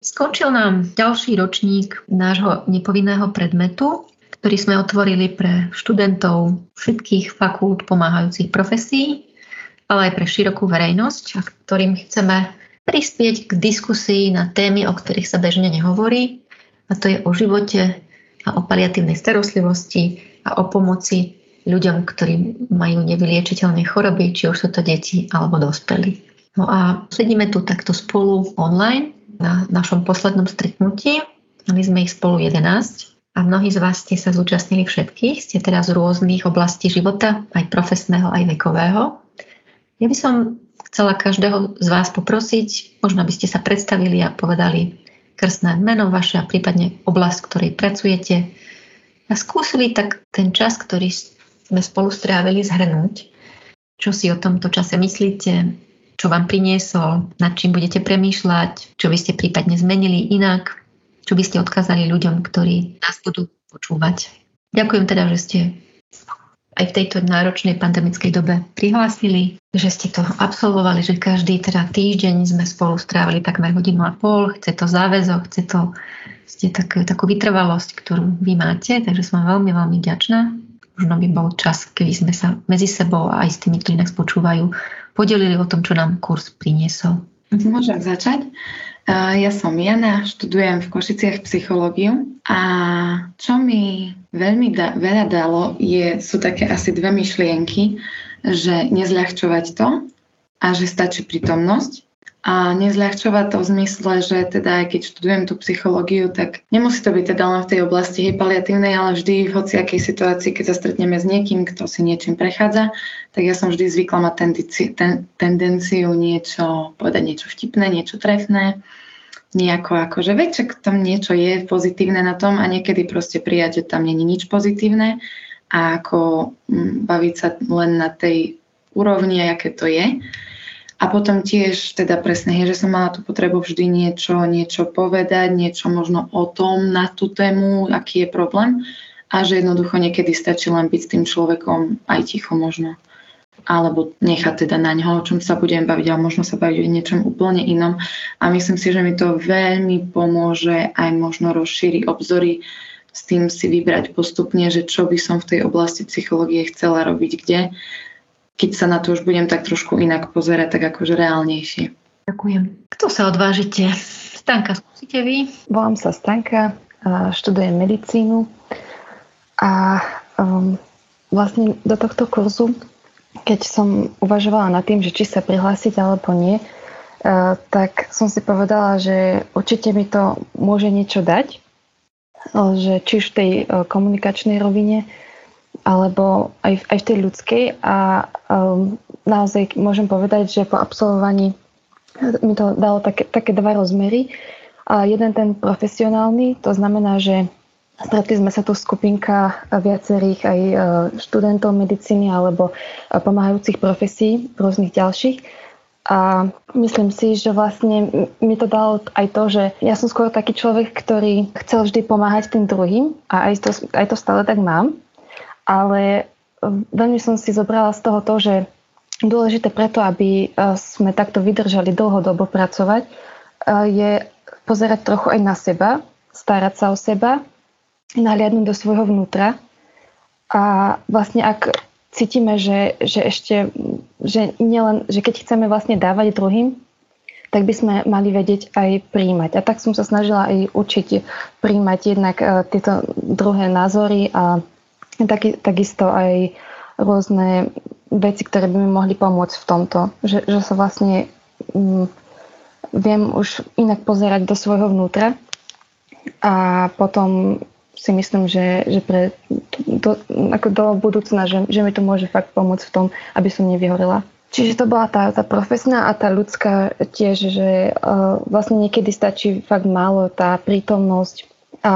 Skončil nám ďalší ročník nášho nepovinného predmetu, ktorý sme otvorili pre študentov všetkých fakult pomáhajúcich profesí, ale aj pre širokú verejnosť, a ktorým chceme prispieť k diskusii na témy, o ktorých sa bežne nehovorí, a to je o živote a o paliatívnej starostlivosti a o pomoci ľuďom, ktorí majú nevyliečiteľné choroby, či už sú to deti alebo dospelí. No a sedíme tu takto spolu online na našom poslednom stretnutí. Mali sme ich spolu 11 a mnohí z vás ste sa zúčastnili všetkých. Ste teraz z rôznych oblastí života, aj profesného, aj vekového. Ja by som chcela každého z vás poprosiť, možno by ste sa predstavili a povedali krstné meno vaše a prípadne oblasť, v ktorej pracujete a skúsili tak ten čas, ktorý sme spolu strávili, zhrnúť. Čo si o tomto čase myslíte, čo vám priniesol, nad čím budete premýšľať, čo by ste prípadne zmenili inak, čo by ste odkázali ľuďom, ktorí nás budú počúvať. Ďakujem teda, že ste aj v tejto náročnej pandemickej dobe prihlásili, že ste to absolvovali, že každý teda týždeň sme spolu strávili takmer hodinu a pol, chce to záväzok, chce to ste tak, takú vytrvalosť, ktorú vy máte, takže som veľmi, veľmi vďačná. Možno by bol čas, keby sme sa medzi sebou a aj s tými, ktorí nás počúvajú, podelili o tom, čo nám kurz priniesol. Môžem začať. Ja som Jana, študujem v Košiciach psychológiu a čo mi veľmi da, veľa dalo, je, sú také asi dve myšlienky, že nezľahčovať to a že stačí prítomnosť a nezľahčovať to v zmysle, že teda aj keď študujem tú psychológiu, tak nemusí to byť teda len v tej oblasti paliatívnej, ale vždy v hociakej situácii, keď sa stretneme s niekým, kto si niečím prechádza, tak ja som vždy zvykla mať tendenci, ten, tendenciu niečo, povedať niečo vtipné, niečo trefné, nejako ako, že veď, tam niečo je pozitívne na tom a niekedy proste prijať, že tam není nič pozitívne a ako mm, baviť sa len na tej úrovni, aké to je. A potom tiež teda presne že som mala tú potrebu vždy niečo, niečo povedať, niečo možno o tom na tú tému, aký je problém. A že jednoducho niekedy stačí len byť s tým človekom aj ticho možno. Alebo nechať teda na ňo, o čom sa budem baviť, ale možno sa baviť o niečom úplne inom. A myslím si, že mi to veľmi pomôže aj možno rozšíriť obzory s tým si vybrať postupne, že čo by som v tej oblasti psychológie chcela robiť kde keď sa na to už budem tak trošku inak pozerať, tak akože reálnejšie. Ďakujem. Kto sa odvážite? Stanka, skúsite vy? Volám sa Stanka, študujem medicínu a um, vlastne do tohto kurzu, keď som uvažovala nad tým, že či sa prihlásiť alebo nie, uh, tak som si povedala, že určite mi to môže niečo dať, že či už v tej uh, komunikačnej rovine, alebo aj, aj v tej ľudskej a um, naozaj môžem povedať, že po absolvovaní mi to dalo také, také dva rozmery. A jeden ten profesionálny, to znamená, že stretli sme sa tu skupinka viacerých aj uh, študentov medicíny alebo uh, pomáhajúcich profesí, rôznych ďalších. A myslím si, že vlastne mi to dalo aj to, že ja som skôr taký človek, ktorý chcel vždy pomáhať tým druhým a aj to, aj to stále tak mám ale um, veľmi som si zobrala z toho to, že dôležité preto, aby uh, sme takto vydržali dlhodobo pracovať, uh, je pozerať trochu aj na seba, starať sa o seba, nahliadnúť do svojho vnútra a vlastne ak cítime, že, že ešte, že, nielen, že keď chceme vlastne dávať druhým, tak by sme mali vedieť aj príjmať. A tak som sa snažila aj učiť príjmať jednak uh, tieto druhé názory a Taky, takisto aj rôzne veci, ktoré by mi mohli pomôcť v tomto. Že, že sa vlastne um, viem už inak pozerať do svojho vnútra a potom si myslím, že, že pre do, ako do budúcna, že, že mi to môže fakt pomôcť v tom, aby som nevyhorela. Čiže to bola tá, tá profesná a tá ľudská tiež, že uh, vlastne niekedy stačí fakt málo tá prítomnosť a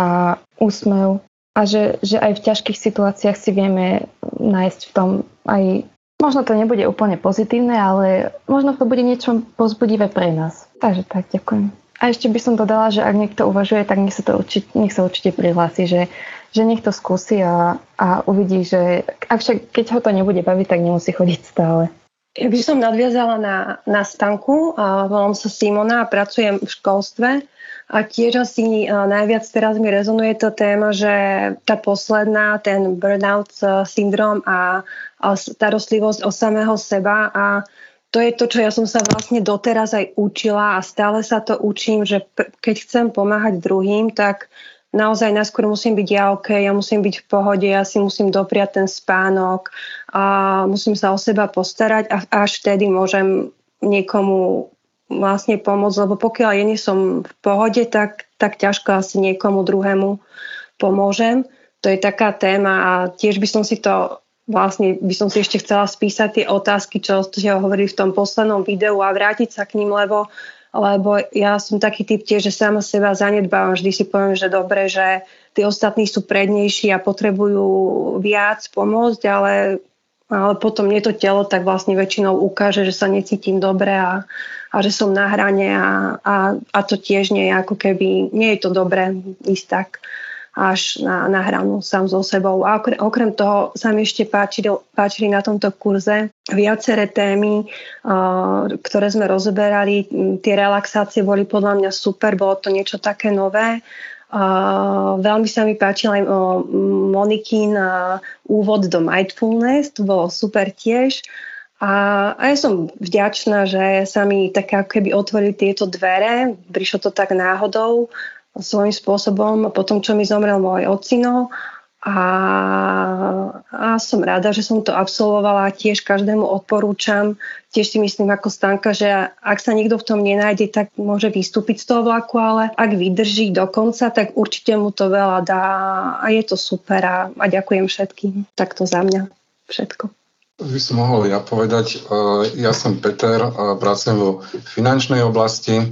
úsmev a že, že aj v ťažkých situáciách si vieme nájsť v tom aj, možno to nebude úplne pozitívne, ale možno to bude niečo pozbudivé pre nás. Takže tak, ďakujem. A ešte by som dodala, že ak niekto uvažuje, tak nech sa, to určite, nech sa určite prihlási, že, že nech to skúsi a, a uvidí, že avšak keď ho to nebude baviť, tak nemusí chodiť stále. Ja by som nadviazala na, na stanku. Volám sa Simona a pracujem v školstve A tiež asi najviac teraz mi rezonuje to téma, že tá posledná, ten burnout syndrom a, a starostlivosť o samého seba a to je to, čo ja som sa vlastne doteraz aj učila a stále sa to učím, že keď chcem pomáhať druhým, tak naozaj najskôr musím byť ja OK, ja musím byť v pohode, ja si musím dopriať ten spánok a musím sa o seba postarať a až vtedy môžem niekomu vlastne pomôcť, lebo pokiaľ ja nie som v pohode, tak, tak ťažko asi niekomu druhému pomôžem. To je taká téma a tiež by som si to vlastne by som si ešte chcela spísať tie otázky, čo ste hovorili v tom poslednom videu a vrátiť sa k ním, lebo, lebo ja som taký typ tiež, že sama seba zanedbávam. Vždy si poviem, že dobre, že tí ostatní sú prednejší a potrebujú viac pomôcť, ale, ale potom nie to telo tak vlastne väčšinou ukáže, že sa necítim dobre a, a že som na hrane a, a, a to tiež nie je ako keby, nie je to dobré ísť tak až na, na hranu sám so sebou. A okrem, okrem toho sa mi ešte páčili, páčili na tomto kurze viaceré témy, uh, ktoré sme rozoberali. Tie relaxácie boli podľa mňa super, bolo to niečo také nové. Veľmi sa mi páčil aj Monikin úvod do mindfulness, to bolo super tiež. A, a ja som vďačná, že sa mi tak ako keby otvorili tieto dvere. Prišlo to tak náhodou svojím spôsobom po tom, čo mi zomrel môj ocino a, a som rada, že som to absolvovala tiež každému odporúčam. Tiež si myslím ako Stanka, že ak sa nikto v tom nenájde, tak môže vystúpiť z toho vlaku, ale ak vydrží do konca, tak určite mu to veľa dá a je to super a, a ďakujem všetkým. Takto za mňa všetko. By som mohol ja povedať, ja som Peter, pracujem vo finančnej oblasti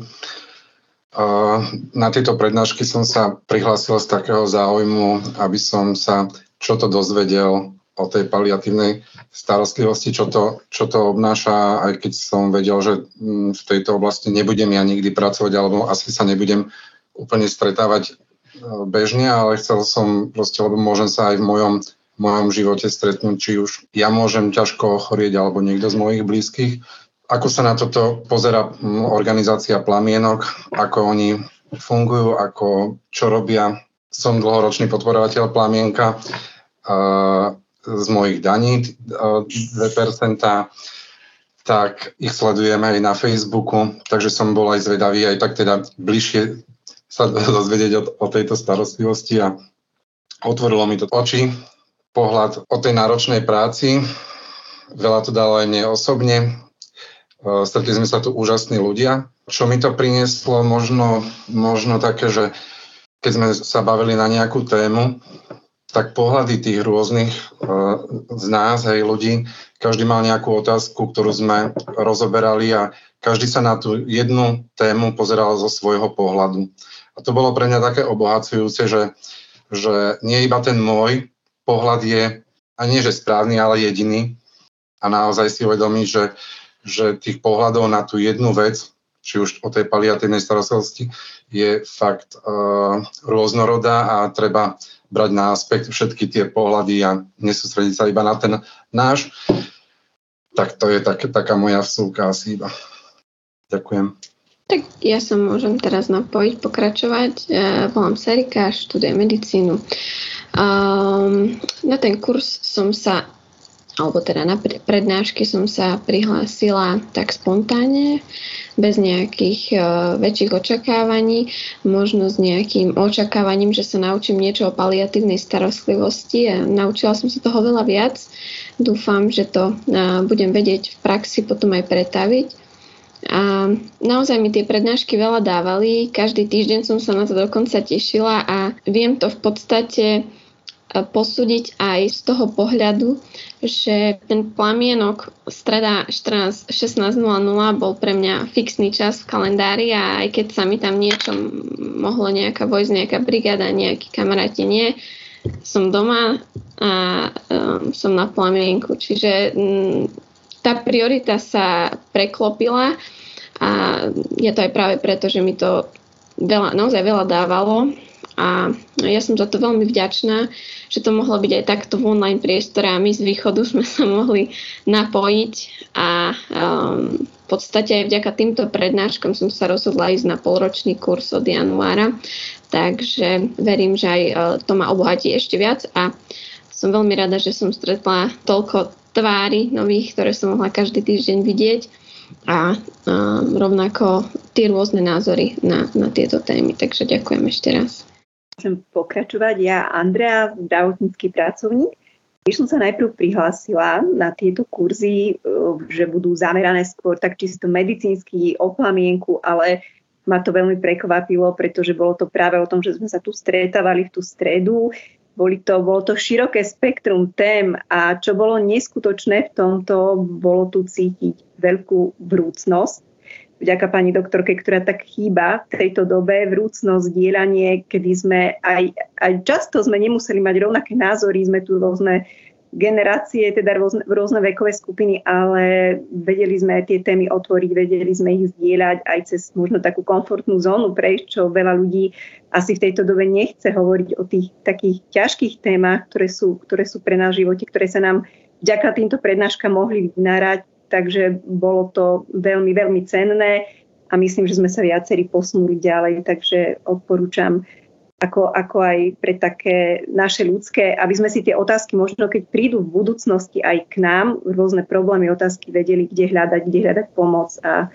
na tieto prednášky som sa prihlásil z takého záujmu, aby som sa čo to dozvedel o tej paliatívnej starostlivosti, čo to, čo to obnáša, aj keď som vedel, že mm, v tejto oblasti nebudem ja nikdy pracovať, alebo asi sa nebudem úplne stretávať e, bežne, ale chcel som proste, lebo môžem sa aj v mojom, mojom živote stretnúť, či už ja môžem ťažko ochorieť, alebo niekto z mojich blízkych, ako sa na toto pozera mm, organizácia Plamienok, ako oni fungujú, ako čo robia? Som dlhoročný podporovateľ Plamienka z mojich daní 2%, tak ich sledujem aj na Facebooku, takže som bol aj zvedavý aj tak teda bližšie sa dozvedieť o, o tejto starostlivosti a otvorilo mi to oči, pohľad o tej náročnej práci. Veľa to dalo aj mne osobne, stretli sme sa tu úžasní ľudia. Čo mi to prinieslo, možno, možno také, že keď sme sa bavili na nejakú tému, tak pohľady tých rôznych eh, z nás, hej, ľudí, každý mal nejakú otázku, ktorú sme rozoberali a každý sa na tú jednu tému pozeral zo svojho pohľadu. A to bolo pre mňa také obohacujúce, že, že nie iba ten môj pohľad je, a nie že správny, ale jediný. A naozaj si uvedomiť, že, že tých pohľadov na tú jednu vec, či už o tej paliatívnej starostlivosti, je fakt uh, rôznorodá a treba brať na aspekt všetky tie pohľady a nesústrediť sa iba na ten náš. Tak to je tak, taká moja vsúka asi iba. Ďakujem. Tak ja sa môžem teraz napojiť, pokračovať. Ja volám Serika, študujem medicínu. Um, na ten kurz som sa alebo teda na prednášky som sa prihlásila tak spontánne, bez nejakých uh, väčších očakávaní, možno s nejakým očakávaním, že sa naučím niečo o paliatívnej starostlivosti a naučila som sa toho veľa viac. Dúfam, že to uh, budem vedieť v praxi potom aj pretaviť. A naozaj mi tie prednášky veľa dávali, každý týždeň som sa na to dokonca tešila a viem to v podstate posúdiť aj z toho pohľadu, že ten plamienok streda 14, 16.00 bol pre mňa fixný čas v kalendári a aj keď sa mi tam niečo mohlo nejaká vojsť, nejaká brigáda, nejakí kamaráti nie, som doma a um, som na plamienku. Čiže um, tá priorita sa preklopila a je to aj práve preto, že mi to veľa, naozaj veľa dávalo A ja som za to veľmi vďačná, že to mohlo byť aj takto v online priestore a my z východu sme sa mohli napojiť a um, v podstate aj vďaka týmto prednáškom som sa rozhodla ísť na polročný kurz od januára, takže verím, že aj uh, to ma obohatí ešte viac a som veľmi rada, že som stretla toľko tvári nových, ktoré som mohla každý týždeň vidieť a, a rovnako tie rôzne názory na, na tieto témy. Takže ďakujem ešte raz. Chcem pokračovať. Ja, Andrea, zdravotnícky pracovník. Keď som sa najprv prihlásila na tieto kurzy, e, že budú zamerané skôr tak čisto medicínsky o plamienku, ale ma to veľmi prekvapilo, pretože bolo to práve o tom, že sme sa tu stretávali v tú stredu, boli to, bolo to široké spektrum tém a čo bolo neskutočné v tomto, bolo tu cítiť veľkú vrúcnosť. Vďaka pani doktorke, ktorá tak chýba v tejto dobe, vrúcnosť, dielanie, kedy sme aj, aj často sme nemuseli mať rovnaké názory, sme tu rôzne generácie, teda rôzne, rôzne vekové skupiny, ale vedeli sme tie témy otvoriť, vedeli sme ich zdieľať aj cez možno takú komfortnú zónu prejsť, čo veľa ľudí asi v tejto dobe nechce hovoriť o tých takých ťažkých témach, ktoré sú, ktoré sú pre nás v živote, ktoré sa nám vďaka týmto prednáškam mohli vynárať, takže bolo to veľmi, veľmi cenné a myslím, že sme sa viacerí posunuli ďalej, takže odporúčam ako, ako aj pre také naše ľudské, aby sme si tie otázky možno, keď prídu v budúcnosti aj k nám, rôzne problémy, otázky vedeli, kde hľadať, kde hľadať pomoc a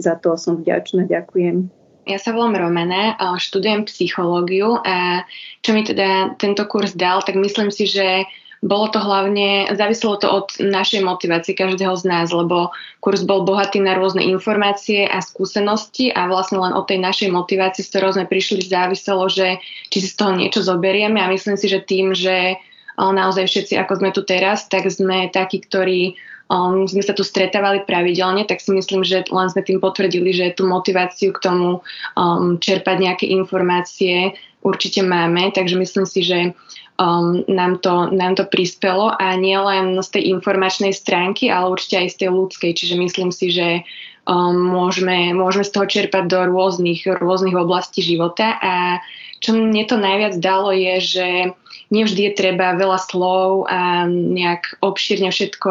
za to som vďačná. Ďakujem. Ja sa volám Romene, študujem psychológiu a čo mi teda tento kurz dal, tak myslím si, že bolo to hlavne, záviselo to od našej motivácie každého z nás, lebo kurz bol bohatý na rôzne informácie a skúsenosti a vlastne len od tej našej motivácie, z ktorou sme prišli, záviselo, že či si z toho niečo zoberieme. A myslím si, že tým, že naozaj všetci, ako sme tu teraz, tak sme takí, ktorí um, sme sa tu stretávali pravidelne, tak si myslím, že len sme tým potvrdili, že tú motiváciu k tomu um, čerpať nejaké informácie určite máme, takže myslím si, že um, nám, to, nám to prispelo a nie len z tej informačnej stránky, ale určite aj z tej ľudskej. Čiže myslím si, že um, môžeme, môžeme z toho čerpať do rôznych, rôznych oblastí života a čo mne to najviac dalo je, že nevždy je treba veľa slov a nejak obšírne všetko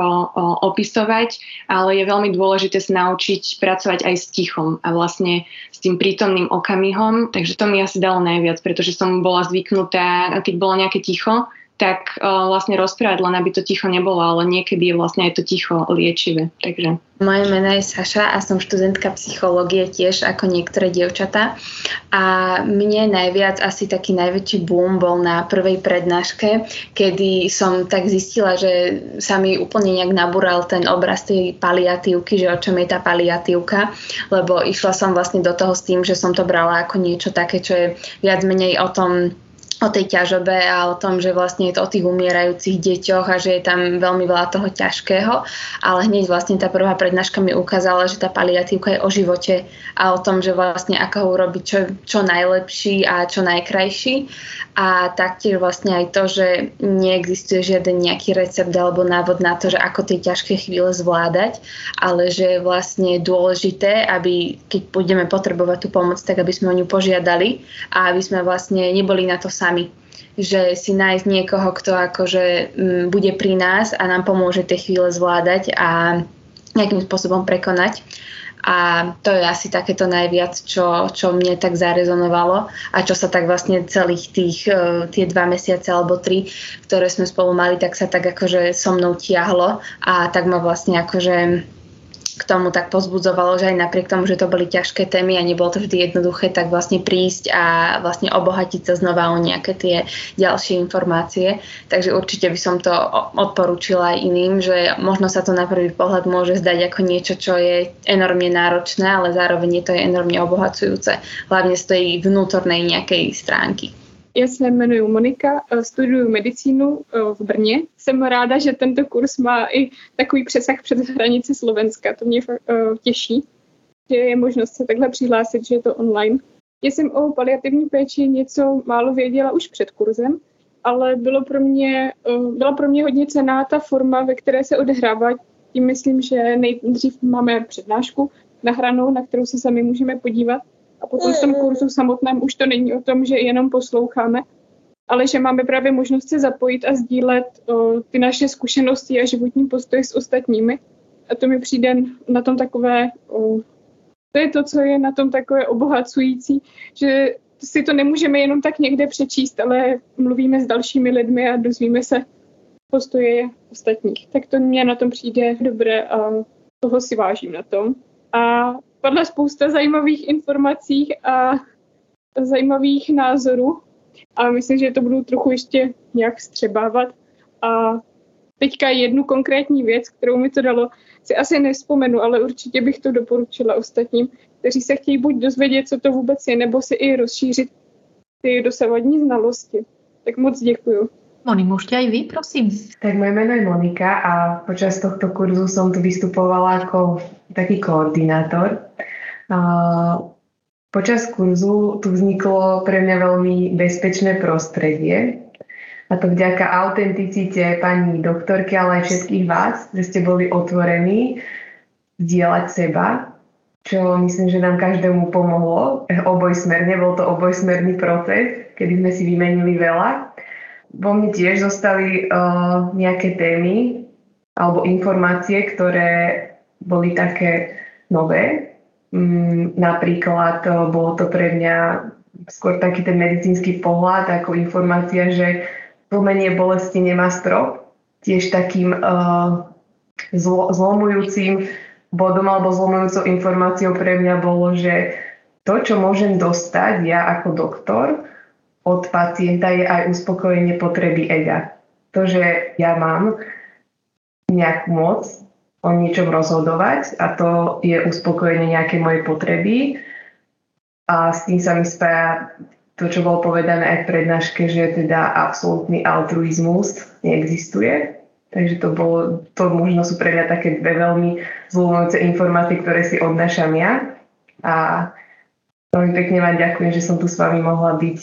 opisovať, ale je veľmi dôležité sa naučiť pracovať aj s tichom a vlastne s tým prítomným okamihom. Takže to mi asi dalo najviac, pretože som bola zvyknutá, keď bolo nejaké ticho, tak uh, vlastne rozprávať len, aby to ticho nebolo, ale niekedy je vlastne aj to ticho liečivé. Takže. Moje meno je Saša a som študentka psychológie tiež ako niektoré dievčatá. A mne najviac asi taký najväčší boom bol na prvej prednáške, kedy som tak zistila, že sa mi úplne nejak nabúral ten obraz tej paliatívky, že o čom je tá paliatívka, lebo išla som vlastne do toho s tým, že som to brala ako niečo také, čo je viac menej o tom o tej ťažobe a o tom, že vlastne je to o tých umierajúcich deťoch a že je tam veľmi veľa toho ťažkého, ale hneď vlastne tá prvá prednáška mi ukázala, že tá paliatívka je o živote a o tom, že vlastne ako ho urobiť čo, čo najlepší a čo najkrajší. A taktiež vlastne aj to, že neexistuje žiaden nejaký recept alebo návod na to, že ako tie ťažké chvíle zvládať, ale že je vlastne dôležité, aby keď budeme potrebovať tú pomoc, tak aby sme o ňu požiadali a aby sme vlastne neboli na to sami sami že si nájsť niekoho, kto akože mm, bude pri nás a nám pomôže tie chvíle zvládať a nejakým spôsobom prekonať. A to je asi takéto najviac, čo, čo mne tak zarezonovalo a čo sa tak vlastne celých tých uh, tie dva mesiace alebo tri, ktoré sme spolu mali, tak sa tak akože so mnou tiahlo a tak ma vlastne akože k tomu tak pozbudzovalo, že aj napriek tomu, že to boli ťažké témy a nebolo to vždy jednoduché, tak vlastne prísť a vlastne obohatiť sa znova o nejaké tie ďalšie informácie. Takže určite by som to odporúčila aj iným, že možno sa to na prvý pohľad môže zdať ako niečo, čo je enormne náročné, ale zároveň je to je enormne obohacujúce, hlavne z tej vnútornej nejakej stránky. Já se jmenuji Monika, eh, studuju medicínu eh, v Brně. Jsem ráda, že tento kurz má i takový přesah před hranici Slovenska. To mě eh, těší, že je možnost se takhle přihlásit, že je to online. Já jsem o paliativní péči něco málo věděla už před kurzem, ale bylo pro mě, byla pro mě hodně cená ta forma, ve které se odehrává. Tím myslím, že nejdřív máme přednášku nahranou, na kterou se sami můžeme podívat A potom v tom kurzu samotném už to není o tom, že jenom posloucháme, ale že máme právě možnost se zapojit a sdílet o, ty naše zkušenosti a životní postoje s ostatními. A to mi přijde na tom takové, o, to je to, co je na tom takové obohacující, že si to nemůžeme jenom tak někde přečíst, ale mluvíme s dalšími lidmi a dozvíme se postoje ostatních. Tak to mě na tom přijde dobré a toho si vážím na tom. A padla spousta zajímavých informací a zajímavých názorů a myslím, že to budu trochu ještě nějak střebávat. A teďka jednu konkrétní věc, kterou mi to dalo, si asi nespomenu, ale určitě bych to doporučila ostatním, kteří se chtějí buď dozvědět, co to vůbec je, nebo si i rozšířit ty dosavadní znalosti. Tak moc děkuju. Moni, môžete aj vy, prosím? Tak moje meno je Monika a počas tohto kurzu som tu vystupovala ako taký koordinátor. Počas kurzu tu vzniklo pre mňa veľmi bezpečné prostredie, a to vďaka autenticite pani doktorky, ale aj všetkých vás, že ste boli otvorení zdieľať seba, čo myslím, že nám každému pomohlo obojsmerne. Bol to obojsmerný proces, kedy sme si vymenili veľa vo mne tiež zostali uh, nejaké témy alebo informácie, ktoré boli také nové. Mm, napríklad uh, bolo to pre mňa skôr taký ten medicínsky pohľad ako informácia, že tlmenie bolesti nemá strop. Tiež takým uh, zlo, zlomujúcim bodom alebo zlomujúcou informáciou pre mňa bolo, že to, čo môžem dostať ja ako doktor, od pacienta je aj uspokojenie potreby ega. To, že ja mám nejakú moc o niečom rozhodovať a to je uspokojenie nejakej mojej potreby a s tým sa mi spája to, čo bolo povedané aj v prednáške, že teda absolútny altruizmus neexistuje. Takže to bolo, to možno sú pre mňa také dve veľmi zlomujúce informácie, ktoré si odnášam ja. A veľmi pekne vám ďakujem, že som tu s vami mohla byť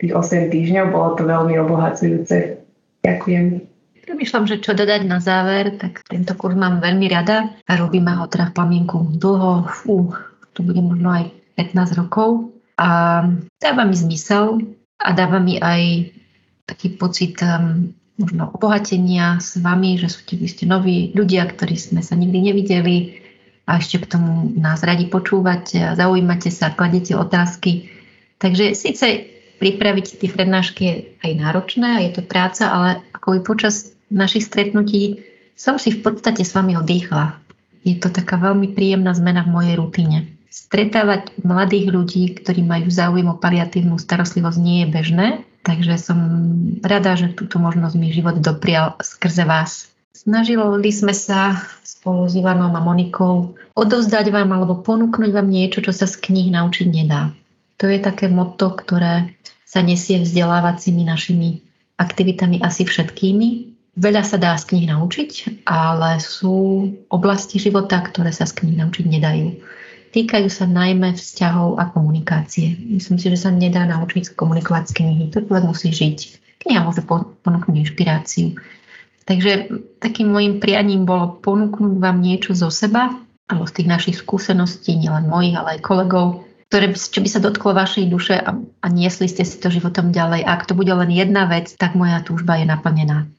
tých 8 týždňov. Bolo to veľmi obohacujúce. Ďakujem. Premýšľam, že čo dodať na záver, tak tento kurz mám veľmi rada a robíme ho teda v plamienku dlho, fú, to bude možno aj 15 rokov a dáva mi zmysel a dáva mi aj taký pocit um, možno obohatenia s vami, že sú vy ste noví ľudia, ktorí sme sa nikdy nevideli a ešte k tomu nás radi počúvate a zaujímate sa, kladete otázky. Takže síce pripraviť tie prednášky je aj náročné a je to práca, ale ako by počas našich stretnutí som si v podstate s vami oddychla. Je to taká veľmi príjemná zmena v mojej rutine. Stretávať mladých ľudí, ktorí majú záujem o paliatívnu starostlivosť, nie je bežné, takže som rada, že túto možnosť mi život doprial skrze vás. Snažili sme sa spolu s Ivanom a Monikou odovzdať vám alebo ponúknuť vám niečo, čo sa z kníh naučiť nedá. To je také motto, ktoré sa nesie vzdelávacími našimi aktivitami asi všetkými. Veľa sa dá z knih naučiť, ale sú oblasti života, ktoré sa z knih naučiť nedajú. Týkajú sa najmä vzťahov a komunikácie. Myslím si, že sa nedá naučiť komunikovať z knihy. To človek musí žiť. Kniha môže ponúknuť inšpiráciu. Takže takým môjim prianím bolo ponúknuť vám niečo zo seba, alebo z tých našich skúseností, nielen mojich, ale aj kolegov, ktoré, čo by sa dotklo vašej duše a, a niesli ste si to životom ďalej. Ak to bude len jedna vec, tak moja túžba je naplnená.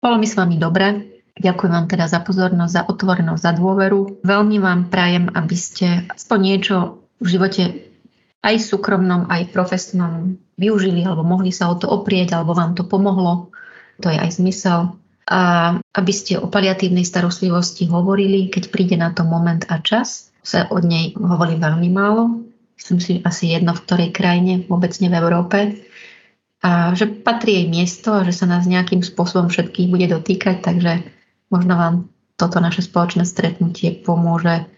Bolo mi s vami dobre. Ďakujem vám teda za pozornosť, za otvorenosť, za dôveru. Veľmi vám prajem, aby ste aspoň niečo v živote aj súkromnom, aj profesnom využili, alebo mohli sa o to oprieť, alebo vám to pomohlo. To je aj zmysel. A aby ste o paliatívnej starostlivosti hovorili, keď príde na to moment a čas. Sa od nej hovorí veľmi málo myslím si asi jedno v ktorej krajine, vôbec nie v Európe. A že patrí jej miesto a že sa nás nejakým spôsobom všetkých bude dotýkať, takže možno vám toto naše spoločné stretnutie pomôže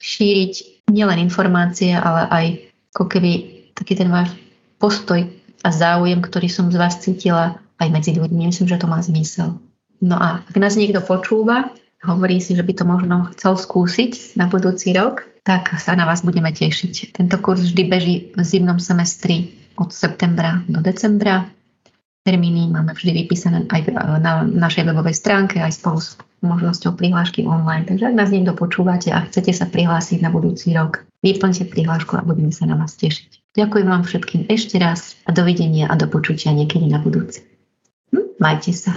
šíriť nielen informácie, ale aj ako keby taký ten váš postoj a záujem, ktorý som z vás cítila aj medzi ľuďmi. Myslím, že to má zmysel. No a ak nás niekto počúva, hovorí si, že by to možno chcel skúsiť na budúci rok, tak sa na vás budeme tešiť. Tento kurz vždy beží v zimnom semestri od septembra do decembra. Termíny máme vždy vypísané aj na našej webovej stránke, aj spolu s možnosťou prihlášky online. Takže ak nás niekto počúvate a chcete sa prihlásiť na budúci rok, vyplňte prihlášku a budeme sa na vás tešiť. Ďakujem vám všetkým ešte raz a dovidenia a do počutia niekedy na budúci. Hm? Majte sa.